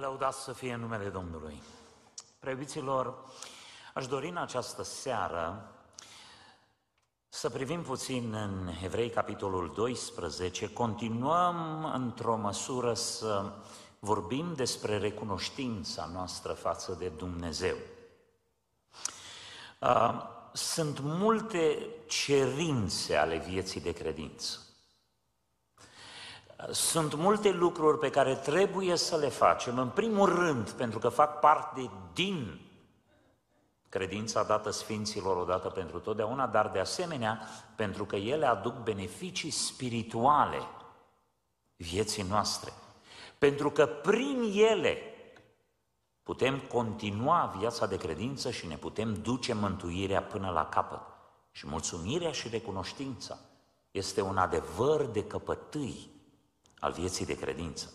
Lăudați să fie numele Domnului. Preiubiților, aș dori în această seară să privim puțin în Evrei, capitolul 12. Continuăm într-o măsură să vorbim despre recunoștința noastră față de Dumnezeu. Sunt multe cerințe ale vieții de credință. Sunt multe lucruri pe care trebuie să le facem, în primul rând, pentru că fac parte din credința dată Sfinților odată pentru totdeauna, dar de asemenea pentru că ele aduc beneficii spirituale vieții noastre. Pentru că prin ele putem continua viața de credință și ne putem duce mântuirea până la capăt. Și mulțumirea și recunoștința este un adevăr de căpătâi al vieții de credință.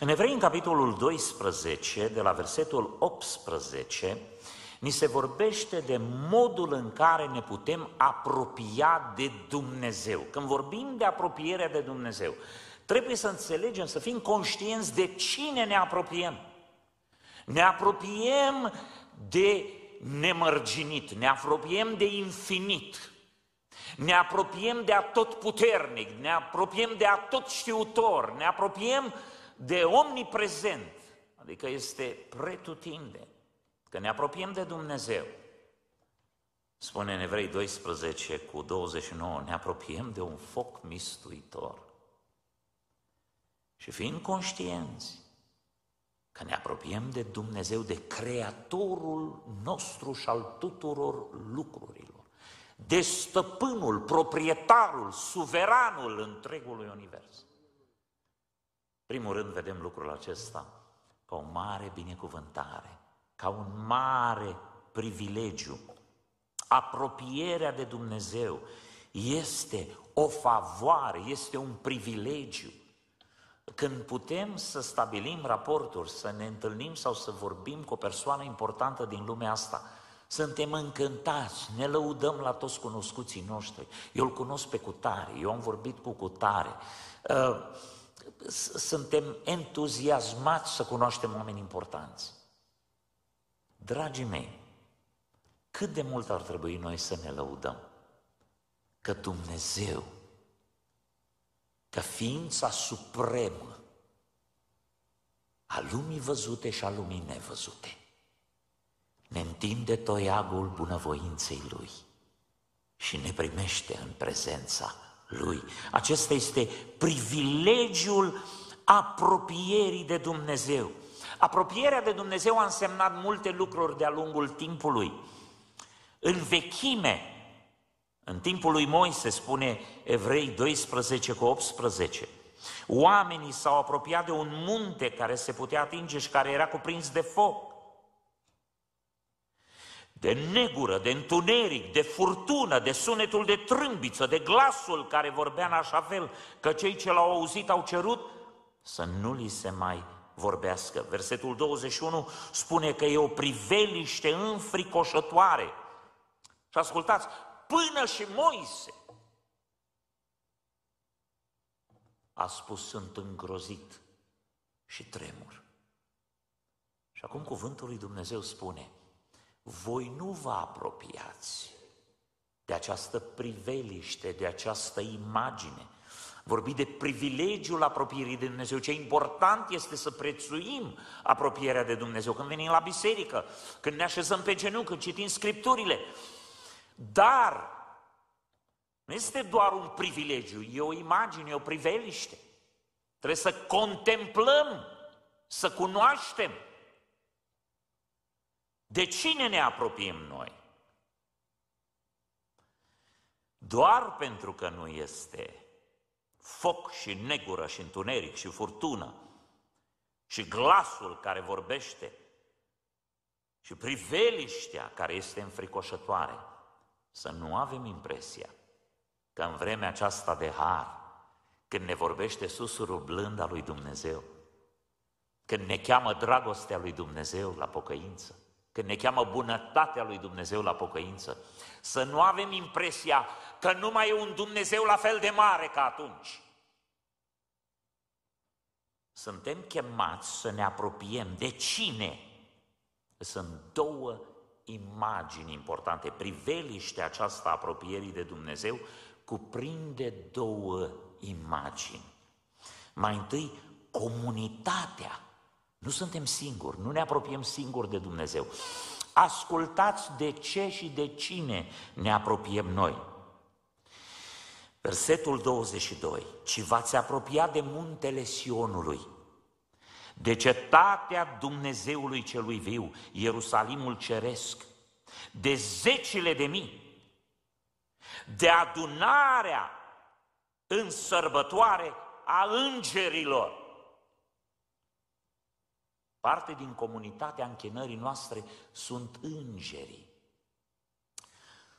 În Evrei, în capitolul 12, de la versetul 18, ni se vorbește de modul în care ne putem apropia de Dumnezeu. Când vorbim de apropierea de Dumnezeu, trebuie să înțelegem, să fim conștienți de cine ne apropiem. Ne apropiem de nemărginit, ne apropiem de infinit, ne apropiem de atot puternic, ne apropiem de atot știutor, ne apropiem de omniprezent, adică este pretutinde, că ne apropiem de Dumnezeu. Spune în Evrei 12 cu 29, ne apropiem de un foc mistuitor. Și fiind conștienți că ne apropiem de Dumnezeu, de Creatorul nostru și al tuturor lucrurilor, de stăpânul, proprietarul, suveranul întregului univers. Primul rând vedem lucrul acesta ca o mare binecuvântare, ca un mare privilegiu. Apropierea de Dumnezeu este o favoare, este un privilegiu. Când putem să stabilim raporturi, să ne întâlnim sau să vorbim cu o persoană importantă din lumea asta, suntem încântați, ne lăudăm la toți cunoscuții noștri. Eu îl cunosc pe cutare, eu am vorbit cu cutare. Uh, suntem entuziasmați să cunoaștem oameni importanți. Dragii mei, cât de mult ar trebui noi să ne lăudăm că Dumnezeu, că ființa supremă a lumii văzute și a lumii nevăzute, ne întinde toiagul bunăvoinței Lui și ne primește în prezența Lui. Acesta este privilegiul apropierii de Dumnezeu. Apropierea de Dumnezeu a însemnat multe lucruri de-a lungul timpului. În vechime, în timpul lui Moise, spune Evrei 12 cu 18, oamenii s-au apropiat de un munte care se putea atinge și care era cuprins de foc de negură, de întuneric, de furtună, de sunetul de trâmbiță, de glasul care vorbea în așa fel că cei ce l-au auzit au cerut să nu li se mai vorbească. Versetul 21 spune că e o priveliște înfricoșătoare. Și ascultați, până și Moise a spus sunt îngrozit și tremur. Și acum cuvântul lui Dumnezeu spune, voi nu vă apropiați de această priveliște, de această imagine. Vorbi de privilegiul apropierii de Dumnezeu. Ce important este să prețuim apropierea de Dumnezeu când venim la biserică, când ne așezăm pe genunchi, când citim Scripturile. Dar nu este doar un privilegiu, e o imagine, e o priveliște. Trebuie să contemplăm, să cunoaștem de cine ne apropiem noi? Doar pentru că nu este foc și negură și întuneric și furtună și glasul care vorbește și priveliștea care este înfricoșătoare, să nu avem impresia că în vremea aceasta de har, când ne vorbește susurul blând al lui Dumnezeu, când ne cheamă dragostea lui Dumnezeu la pocăință, când ne cheamă bunătatea lui Dumnezeu la pocăință, să nu avem impresia că nu mai e un Dumnezeu la fel de mare ca atunci. suntem chemați să ne apropiem de cine? Sunt două imagini importante. Priveliștea aceasta apropierii de Dumnezeu cuprinde două imagini. Mai întâi, comunitatea. Nu suntem singuri, nu ne apropiem singuri de Dumnezeu. Ascultați de ce și de cine ne apropiem noi. Versetul 22. Ci v-ați apropiat de muntele Sionului, de cetatea Dumnezeului celui viu, Ierusalimul ceresc, de zecile de mii, de adunarea în sărbătoare a îngerilor. Parte din comunitatea închinării noastre sunt îngerii.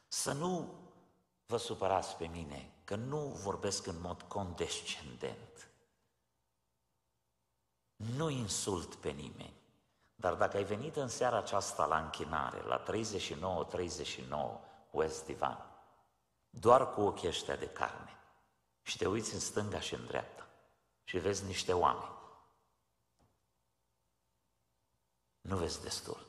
Să nu vă supărați pe mine, că nu vorbesc în mod condescendent. Nu insult pe nimeni. Dar dacă ai venit în seara aceasta la închinare, la 39-39 West Divan, doar cu ochii ăștia de carne, și te uiți în stânga și în dreapta și vezi niște oameni, nu vezi destul.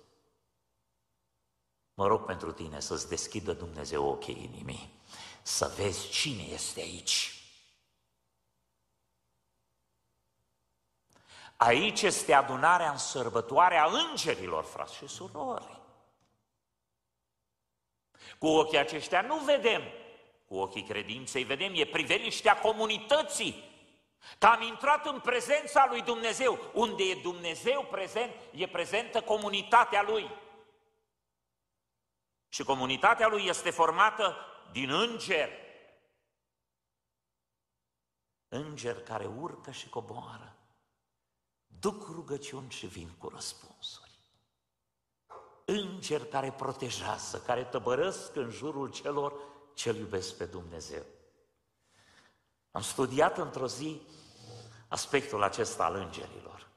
Mă rog pentru tine să-ți deschidă Dumnezeu ochii inimii, să vezi cine este aici. Aici este adunarea în sărbătoare a îngerilor, frați și surori. Cu ochii aceștia nu vedem, cu ochii credinței vedem, e priveliștea comunității. Că am intrat în prezența lui Dumnezeu. Unde e Dumnezeu prezent, e prezentă comunitatea lui. Și comunitatea lui este formată din îngeri. Îngeri care urcă și coboară duc rugăciuni și vin cu răspunsuri. Îngeri care protejează, care tăbărăsc în jurul celor ce iubesc pe Dumnezeu. Am studiat într-o zi aspectul acesta al îngerilor.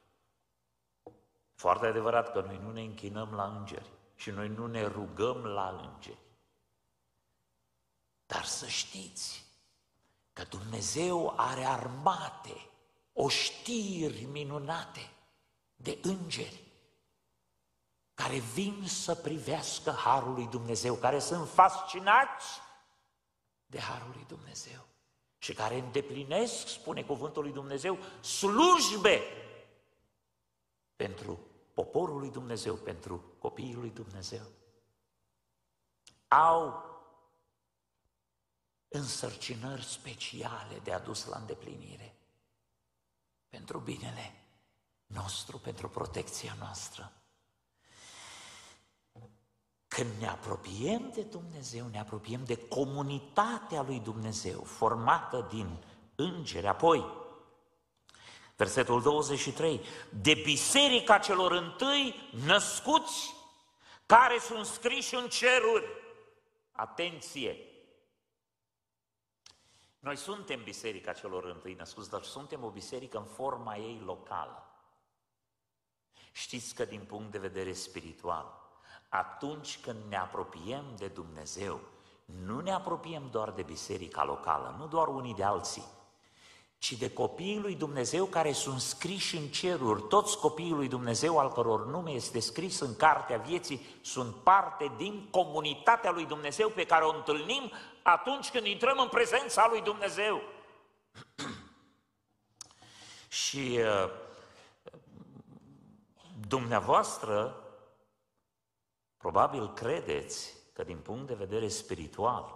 Foarte adevărat că noi nu ne închinăm la îngeri și noi nu ne rugăm la îngeri. Dar să știți că Dumnezeu are armate oștiri minunate de îngeri care vin să privească Harul lui Dumnezeu, care sunt fascinați de Harul lui Dumnezeu și care îndeplinesc, spune cuvântul lui Dumnezeu, slujbe pentru poporul lui Dumnezeu, pentru copiii lui Dumnezeu. Au însărcinări speciale de adus la îndeplinire pentru binele nostru, pentru protecția noastră. Când ne apropiem de Dumnezeu, ne apropiem de comunitatea lui Dumnezeu, formată din îngeri. Apoi, versetul 23, de biserica celor întâi născuți, care sunt scriși în ceruri. Atenție! Noi suntem biserica celor întâi născuți, dar suntem o biserică în forma ei locală. Știți că din punct de vedere spiritual, atunci când ne apropiem de Dumnezeu, nu ne apropiem doar de biserica locală, nu doar unii de alții, ci de copiii lui Dumnezeu care sunt scriși în ceruri. Toți copiii lui Dumnezeu, al căror nume este scris în cartea vieții, sunt parte din comunitatea lui Dumnezeu pe care o întâlnim atunci când intrăm în prezența lui Dumnezeu. Și uh, dumneavoastră probabil credeți că din punct de vedere spiritual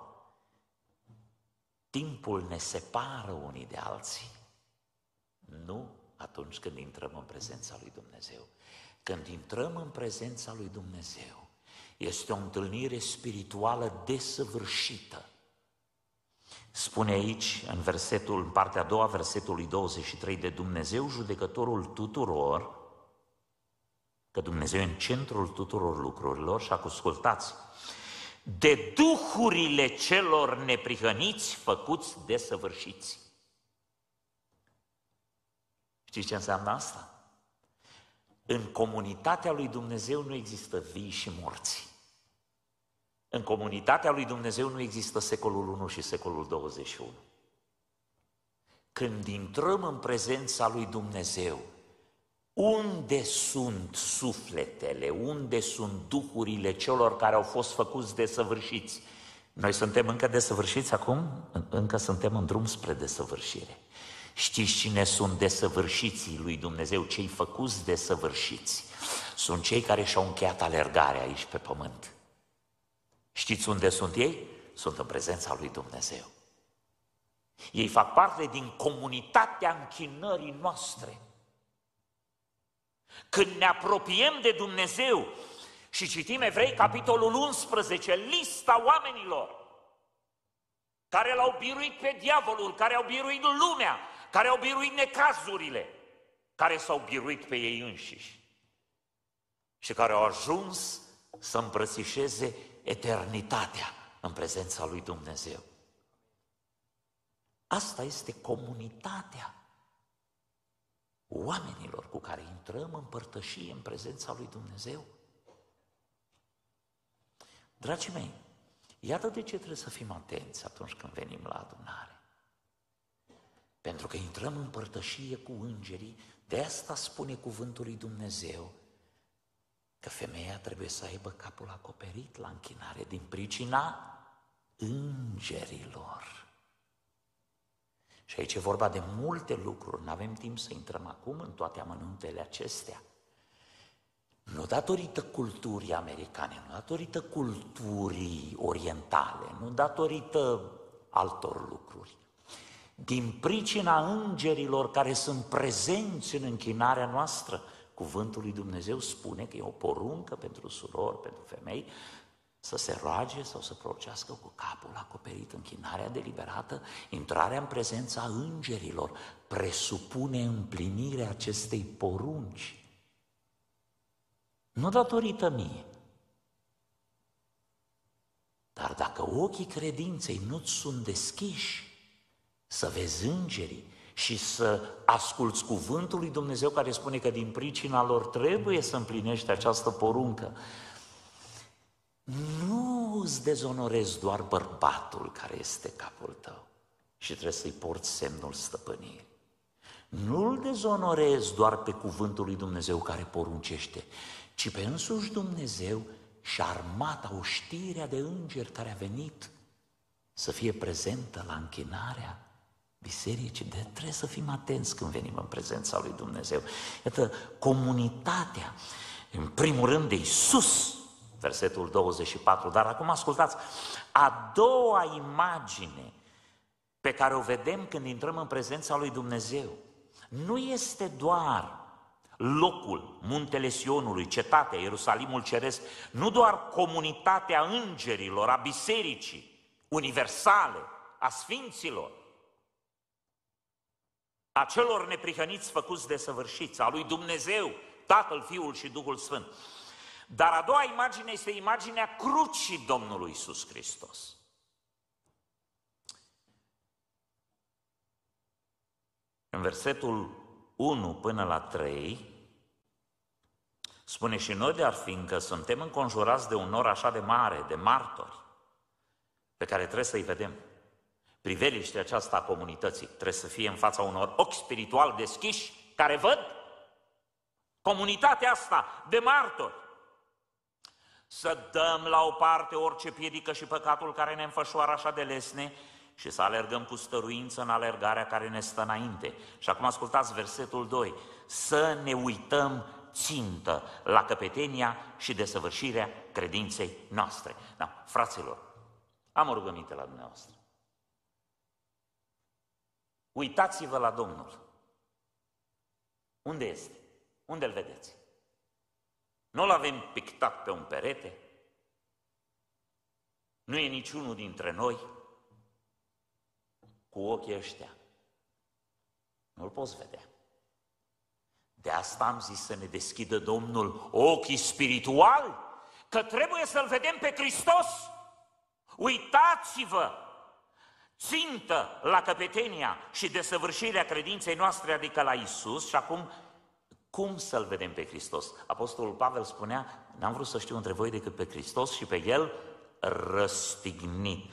timpul ne separă unii de alții. Nu atunci când intrăm în prezența lui Dumnezeu. Când intrăm în prezența lui Dumnezeu, este o întâlnire spirituală desăvârșită. Spune aici, în versetul, în partea a doua, versetului 23, de Dumnezeu, judecătorul tuturor, că Dumnezeu e în centrul tuturor lucrurilor și ascultați, de duhurile celor neprihăniți făcuți desăvârșiți. Știți ce înseamnă asta? În comunitatea lui Dumnezeu nu există vii și morți. În comunitatea lui Dumnezeu nu există secolul 1 și secolul 21. când intrăm în prezența lui Dumnezeu, unde sunt sufletele, unde sunt duhurile celor care au fost făcuți desăvârșiți? Noi suntem încă desăvârșiți acum? Încă suntem în drum spre desăvârșire. Știți cine sunt desăvârșiții lui Dumnezeu, cei făcuți desăvârșiți? Sunt cei care și-au încheiat alergarea aici pe pământ. Știți unde sunt ei? Sunt în prezența lui Dumnezeu. Ei fac parte din comunitatea închinării noastre. Când ne apropiem de Dumnezeu și citim Evrei, capitolul 11, lista oamenilor care l-au biruit pe diavolul, care au biruit lumea, care au biruit necazurile, care s-au biruit pe ei înșiși și care au ajuns să îmbrățișeze eternitatea în prezența lui Dumnezeu. Asta este comunitatea oamenilor cu care intrăm în părtășie în prezența lui Dumnezeu. Dragii mei, iată de ce trebuie să fim atenți atunci când venim la adunare. Pentru că intrăm în părtășie cu îngerii, de asta spune cuvântul lui Dumnezeu, că femeia trebuie să aibă capul acoperit la închinare din pricina îngerilor. Și aici e vorba de multe lucruri, nu avem timp să intrăm acum în toate amănuntele acestea. Nu datorită culturii americane, nu datorită culturii orientale, nu datorită altor lucruri. Din pricina îngerilor care sunt prezenți în închinarea noastră, cuvântul lui Dumnezeu spune că e o poruncă pentru surori, pentru femei, să se roage sau să procească cu capul acoperit, închinarea deliberată, intrarea în prezența îngerilor, presupune împlinirea acestei porunci. Nu datorită mie, dar dacă ochii credinței nu-ți sunt deschiși să vezi îngerii și să asculți cuvântul lui Dumnezeu care spune că din pricina lor trebuie să împlinești această poruncă, nu îți dezonorezi doar bărbatul care este capul tău și trebuie să-i porți semnul stăpânirii. Nu îl dezonorezi doar pe cuvântul lui Dumnezeu care poruncește, ci pe însuși Dumnezeu și armata, oștirea de îngeri care a venit să fie prezentă la închinarea bisericii. De trebuie să fim atenți când venim în prezența lui Dumnezeu. Iată, comunitatea, în primul rând de Isus, versetul 24. Dar acum ascultați, a doua imagine pe care o vedem când intrăm în prezența lui Dumnezeu nu este doar locul, muntele Sionului, cetatea, Ierusalimul Ceresc, nu doar comunitatea îngerilor, a bisericii universale, a sfinților, a celor neprihăniți făcuți de săvârșiți, a lui Dumnezeu, Tatăl, Fiul și Duhul Sfânt, dar a doua imagine este imaginea crucii Domnului Isus Hristos. În versetul 1 până la 3, spune și noi de ar fiindcă suntem înconjurați de un nor așa de mare, de martori, pe care trebuie să-i vedem. Priveliștea aceasta a comunității trebuie să fie în fața unor ochi spiritual deschiși, care văd comunitatea asta de martori să dăm la o parte orice piedică și păcatul care ne înfășoară așa de lesne și să alergăm cu stăruință în alergarea care ne stă înainte. Și acum ascultați versetul 2. Să ne uităm țintă la căpetenia și desăvârșirea credinței noastre. Da, fraților, am o rugăminte la dumneavoastră. Uitați-vă la Domnul. Unde este? Unde îl vedeți? Nu-l avem pictat pe un perete, nu e niciunul dintre noi cu ochii ăștia. Nu-l poți vedea. De asta am zis să ne deschidă Domnul ochii spirituali, că trebuie să-L vedem pe Hristos. Uitați-vă, țintă la căpetenia și desăvârșirea credinței noastre, adică la Isus, și acum cum să-L vedem pe Hristos? Apostolul Pavel spunea, n-am vrut să știu între voi decât pe Hristos și pe El răstignit.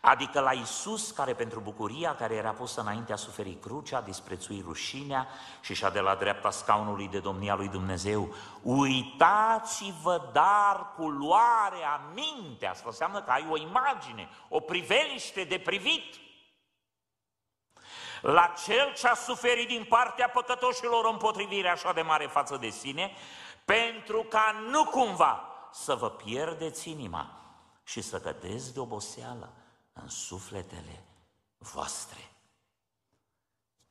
Adică la Isus, care pentru bucuria care era pusă înainte a suferit crucea, a disprețuit rușinea și și-a de la dreapta scaunului de domnia lui Dumnezeu. Uitați-vă dar cu luare aminte. Asta înseamnă că ai o imagine, o priveliște de privit. La cel ce a suferit din partea păcătoșilor o împotrivire așa de mare față de sine, pentru ca nu cumva să vă pierdeți inima și să cădeți de oboseală în sufletele voastre.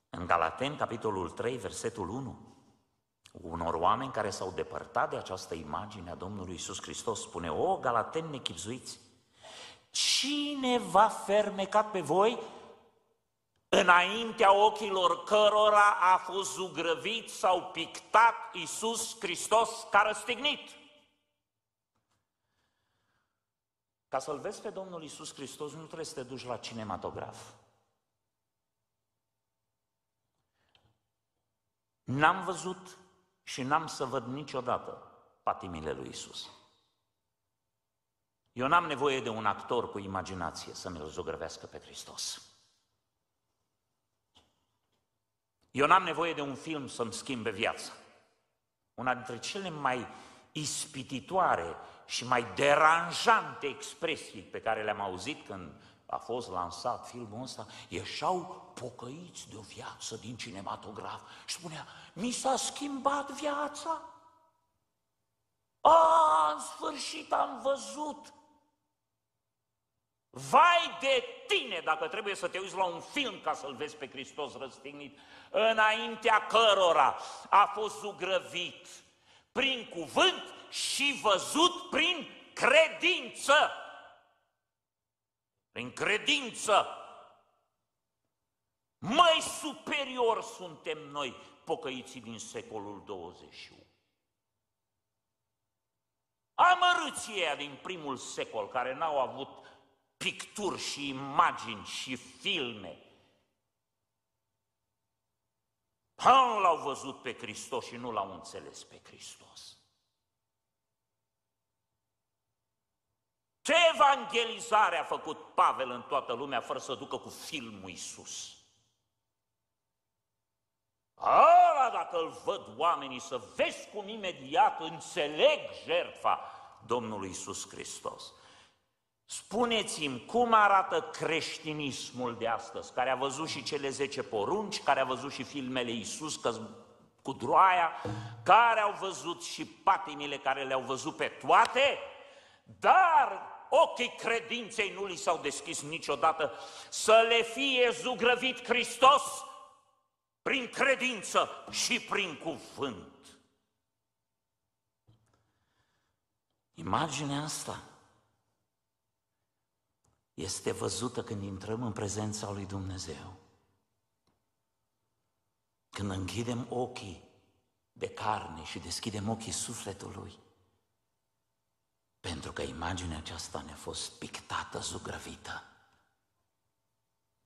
În Galaten, capitolul 3, versetul 1, unor oameni care s-au depărtat de această imagine a Domnului Isus Hristos, spune, o, Galaten nechipzuiți, cine va fermecat pe voi înaintea ochilor cărora a fost zugrăvit sau pictat Isus Hristos ca răstignit? Ca să-L vezi pe Domnul Isus Hristos, nu trebuie să te duci la cinematograf. N-am văzut și n-am să văd niciodată patimile lui Isus. Eu n-am nevoie de un actor cu imaginație să mi-l zugrăvească pe Hristos. Eu n-am nevoie de un film să-mi schimbe viața. Una dintre cele mai ispititoare și mai deranjante expresii pe care le-am auzit când a fost lansat filmul ăsta, ieșau pocăiți de o viață din cinematograf și spunea, mi s-a schimbat viața. A, în sfârșit am văzut. Vai de tine dacă trebuie să te uiți la un film ca să-L vezi pe Hristos răstignit, înaintea cărora a fost zugrăvit prin cuvânt și văzut prin credință. Prin credință. Mai superior suntem noi, pocăiții din secolul 21. Amărâții din primul secol, care n-au avut picturi și imagini și filme, nu l-au văzut pe Hristos și nu l-au înțeles pe Hristos. Ce evangelizare a făcut Pavel în toată lumea fără să ducă cu filmul Iisus? Ala, dacă îl văd oamenii, să vezi cum imediat înțeleg jertfa Domnului Iisus Hristos. Spuneți-mi cum arată creștinismul de astăzi, care a văzut și cele zece porunci, care a văzut și filmele Iisus că cu droaia, care au văzut și patimile care le-au văzut pe toate, dar ochii credinței nu li s-au deschis niciodată, să le fie zugrăvit Hristos prin credință și prin cuvânt. Imaginea asta este văzută când intrăm în prezența lui Dumnezeu. Când închidem ochii de carne și deschidem ochii sufletului. Pentru că imaginea aceasta ne-a fost pictată, zugrăvită.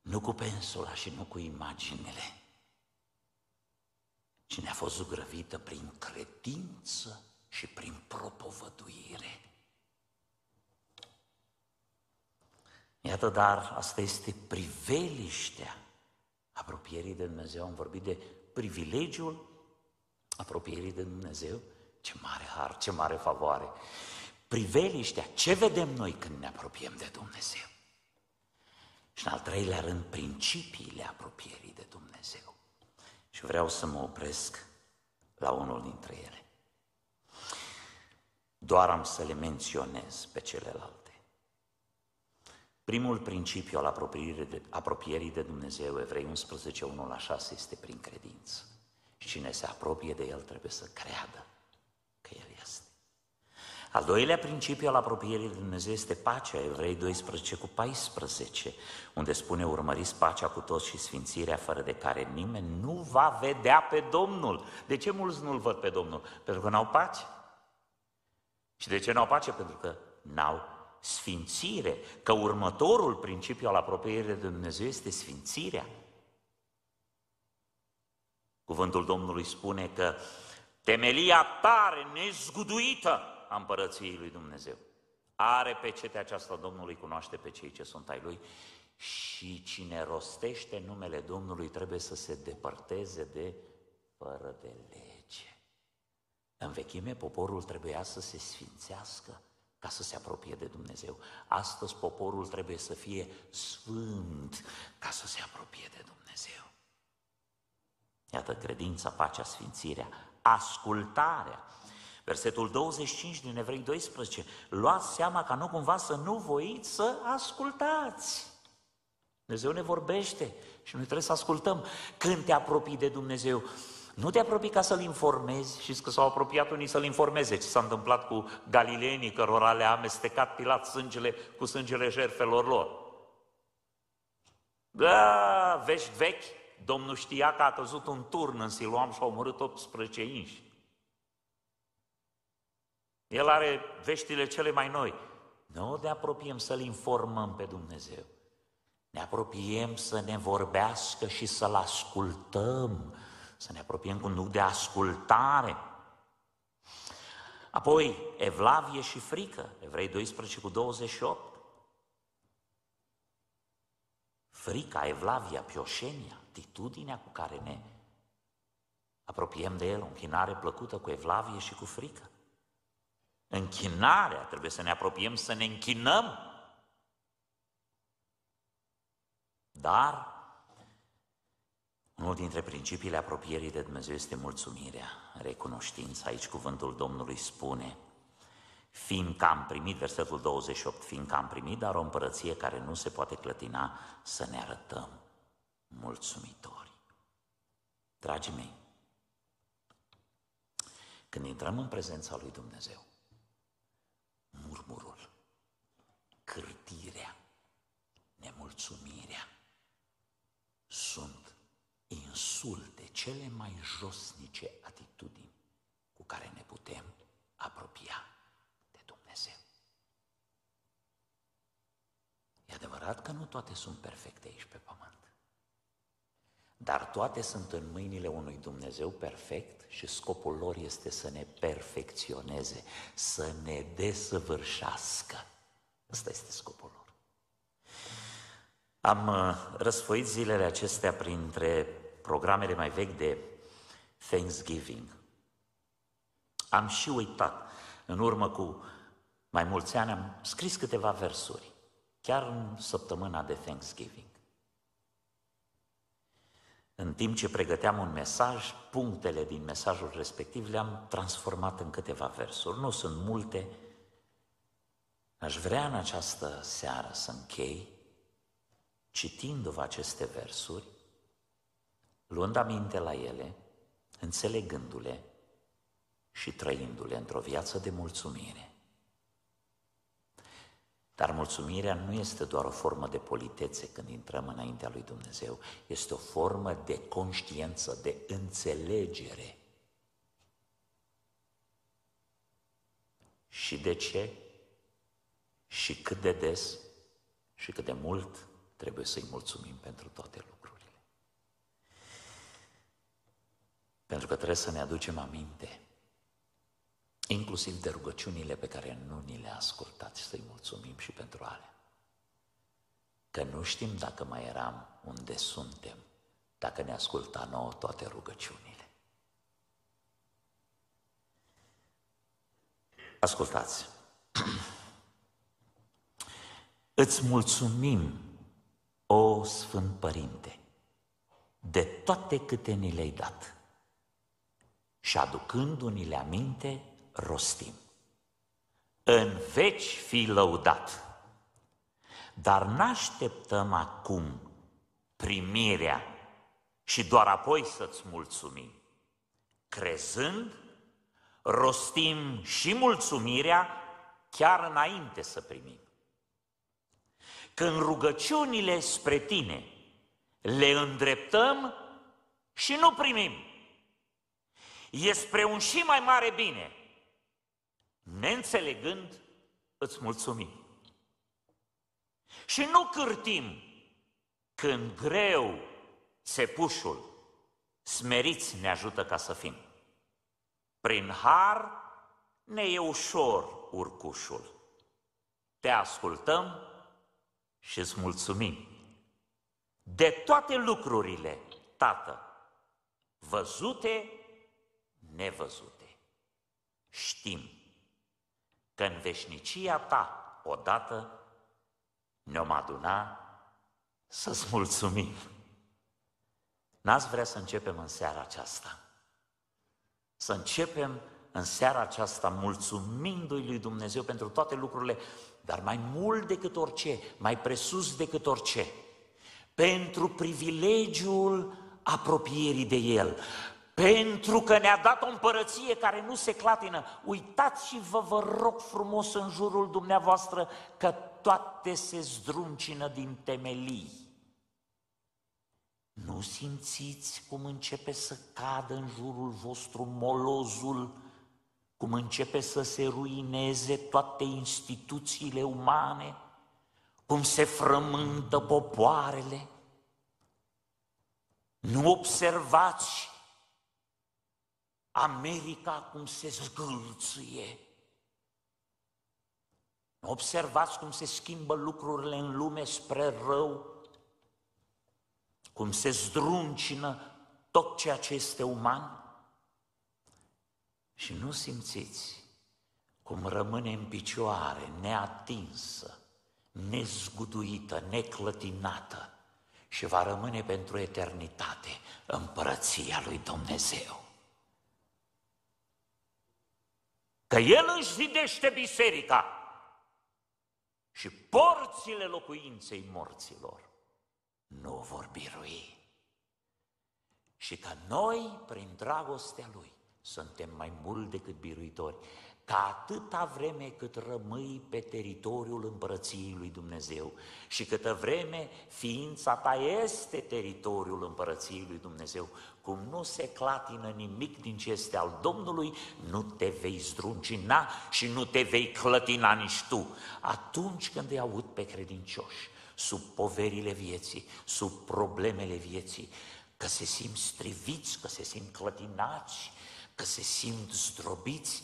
Nu cu pensula și nu cu imaginile, ci ne-a fost zugrăvită prin credință și prin propovăduire. Iată, dar asta este priveliștea apropierii de Dumnezeu. Am vorbit de privilegiul apropierii de Dumnezeu. Ce mare har, ce mare favoare priveliștea, ce vedem noi când ne apropiem de Dumnezeu? Și în al treilea rând, principiile apropierii de Dumnezeu. Și vreau să mă opresc la unul dintre ele. Doar am să le menționez pe celelalte. Primul principiu al apropierii de, apropierii de Dumnezeu, Evrei 11, 1 la 6, este prin credință. Și cine se apropie de El trebuie să creadă al doilea principiu al apropierii de Dumnezeu este pacea, Evrei 12 cu 14, unde spune urmăriți pacea cu toți și sfințirea fără de care nimeni nu va vedea pe Domnul. De ce mulți nu-L văd pe Domnul? Pentru că n-au pace. Și de ce n-au pace? Pentru că n-au sfințire, că următorul principiu al apropierii de Dumnezeu este sfințirea. Cuvântul Domnului spune că temelia tare, nezguduită, a împărăției lui Dumnezeu. Are pe cetea aceasta Domnului, cunoaște pe cei ce sunt ai Lui și cine rostește numele Domnului trebuie să se depărteze de fără de lege. În vechime, poporul trebuia să se sfințească ca să se apropie de Dumnezeu. Astăzi, poporul trebuie să fie sfânt ca să se apropie de Dumnezeu. Iată credința, pacea, sfințirea, ascultarea. Versetul 25 din Evrei 12. Luați seama ca nu cumva să nu voiți să ascultați. Dumnezeu ne vorbește și noi trebuie să ascultăm. Când te apropii de Dumnezeu, nu te apropii ca să-L informezi, și că s-au apropiat unii să-L informeze ce s-a întâmplat cu galileenii cărora le-a amestecat Pilat sângele cu sângele jertfelor lor. Da, vești vechi, Domnul știa că a căzut un turn în Siloam și a omorât 18 inși. El are veștile cele mai noi. Nu ne apropiem să-L informăm pe Dumnezeu. Ne apropiem să ne vorbească și să-L ascultăm, să ne apropiem cu un duc de ascultare. Apoi, evlavie și frică, Evrei 12 cu 28. Frica, evlavia, pioșenia, atitudinea cu care ne apropiem de El, o închinare plăcută cu evlavie și cu frică. Închinarea, trebuie să ne apropiem să ne închinăm. Dar unul dintre principiile apropierii de Dumnezeu este mulțumirea, recunoștința. Aici cuvântul Domnului spune, fiindcă am primit, versetul 28, fiindcă am primit, dar o împărăție care nu se poate clătina, să ne arătăm mulțumitori. Dragii mei, când intrăm în prezența lui Dumnezeu, murmurul, cârtirea, nemulțumirea sunt insulte, cele mai josnice atitudini cu care ne putem apropia de Dumnezeu. E adevărat că nu toate sunt perfecte aici pe pământ, dar toate sunt în mâinile unui Dumnezeu perfect și scopul lor este să ne perfecționeze, să ne desăvârșească. Ăsta este scopul lor. Am uh, răsfoit zilele acestea printre programele mai vechi de Thanksgiving. Am și uitat. În urmă cu mai mulți ani am scris câteva versuri, chiar în săptămâna de Thanksgiving. În timp ce pregăteam un mesaj, punctele din mesajul respectiv le-am transformat în câteva versuri. Nu sunt multe. Aș vrea în această seară să închei citindu-vă aceste versuri, luând aminte la ele, înțelegându-le și trăindu-le într-o viață de mulțumire. Dar mulțumirea nu este doar o formă de politețe când intrăm înaintea lui Dumnezeu, este o formă de conștiență, de înțelegere. Și de ce? Și cât de des? Și cât de mult trebuie să-i mulțumim pentru toate lucrurile. Pentru că trebuie să ne aducem aminte, inclusiv de rugăciunile pe care nu ni le-a ascultat, să-i mulțumim și pentru alea. Că nu știm dacă mai eram unde suntem, dacă ne asculta nouă toate rugăciunile. Ascultați! Îți mulțumim o Sfânt Părinte, de toate câte ni le-ai dat și aducându-ni-le aminte, rostim. În veci fi lăudat, dar n-așteptăm acum primirea și doar apoi să-ți mulțumim. Crezând, rostim și mulțumirea chiar înainte să primim. Când rugăciunile spre tine le îndreptăm și nu primim, e spre un și mai mare bine. Neînțelegând, îți mulțumim. Și nu cârtim când greu țepușul, smeriți ne ajută ca să fim. Prin har ne e ușor urcușul. te ascultăm și îți mulțumim de toate lucrurile, Tată, văzute, nevăzute. Știm că în veșnicia ta, odată, ne-om aduna să-ți mulțumim. N-ați vrea să începem în seara aceasta? Să începem în seara aceasta mulțumindu-i lui Dumnezeu pentru toate lucrurile, dar mai mult decât orice, mai presus decât orice, pentru privilegiul apropierii de El, pentru că ne-a dat o împărăție care nu se clatină. Uitați-vă, vă rog frumos în jurul dumneavoastră că toate se zdruncină din temelii. Nu simțiți cum începe să cadă în jurul vostru molozul, cum începe să se ruineze toate instituțiile umane, cum se frământă popoarele? Nu observați America cum se zgâlțâie. Observați cum se schimbă lucrurile în lume spre rău, cum se zdruncină tot ceea ce este uman. Și nu simțiți cum rămâne în picioare, neatinsă, nezguduită, neclătinată și va rămâne pentru eternitate împărăția lui Dumnezeu. Că El își zidește biserica și porțile locuinței morților nu vor birui. Și că noi, prin dragostea Lui, suntem mai mult decât biruitori, ca atâta vreme cât rămâi pe teritoriul împărăției lui Dumnezeu și câtă vreme ființa ta este teritoriul împărăției lui Dumnezeu, cum nu se clatină nimic din ce este al Domnului, nu te vei zdruncina și nu te vei clătina nici tu. Atunci când îi aud pe credincioși, sub poverile vieții, sub problemele vieții, că se simt striviți, că se simt clătinați, că se simt zdrobiți,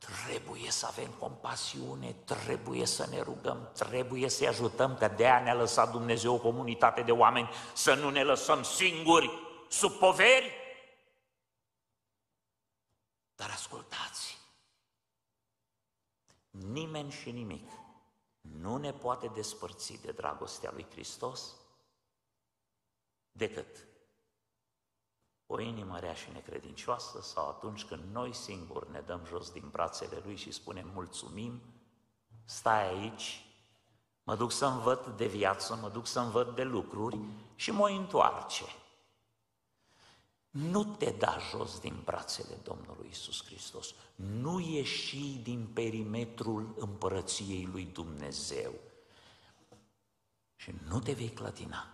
Trebuie să avem compasiune, trebuie să ne rugăm, trebuie să-i ajutăm, că de aia ne-a lăsat Dumnezeu o comunitate de oameni, să nu ne lăsăm singuri sub poveri. Dar ascultați, nimeni și nimic nu ne poate despărți de dragostea lui Hristos decât o inimă rea și necredincioasă sau atunci când noi singuri ne dăm jos din brațele Lui și spunem mulțumim, stai aici, mă duc să învăț de viață, mă duc să învăț de lucruri și mă întoarce. Nu te da jos din brațele Domnului Isus Hristos. Nu ieși din perimetrul împărăției lui Dumnezeu. Și nu te vei clătina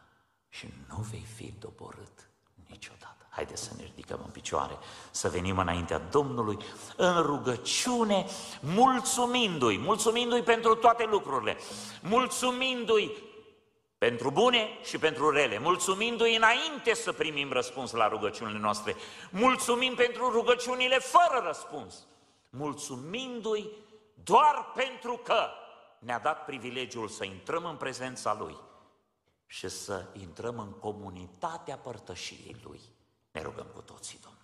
și nu vei fi doborât niciodată. Haideți să ne ridicăm în picioare, să venim înaintea Domnului în rugăciune, mulțumindu-i, mulțumindu-i pentru toate lucrurile, mulțumindu-i pentru bune și pentru rele, mulțumindu-i înainte să primim răspuns la rugăciunile noastre, mulțumim pentru rugăciunile fără răspuns, mulțumindu-i doar pentru că ne-a dat privilegiul să intrăm în prezența Lui și să intrăm în comunitatea părtășirii Lui. Ne rugăm cu toții, Domnul.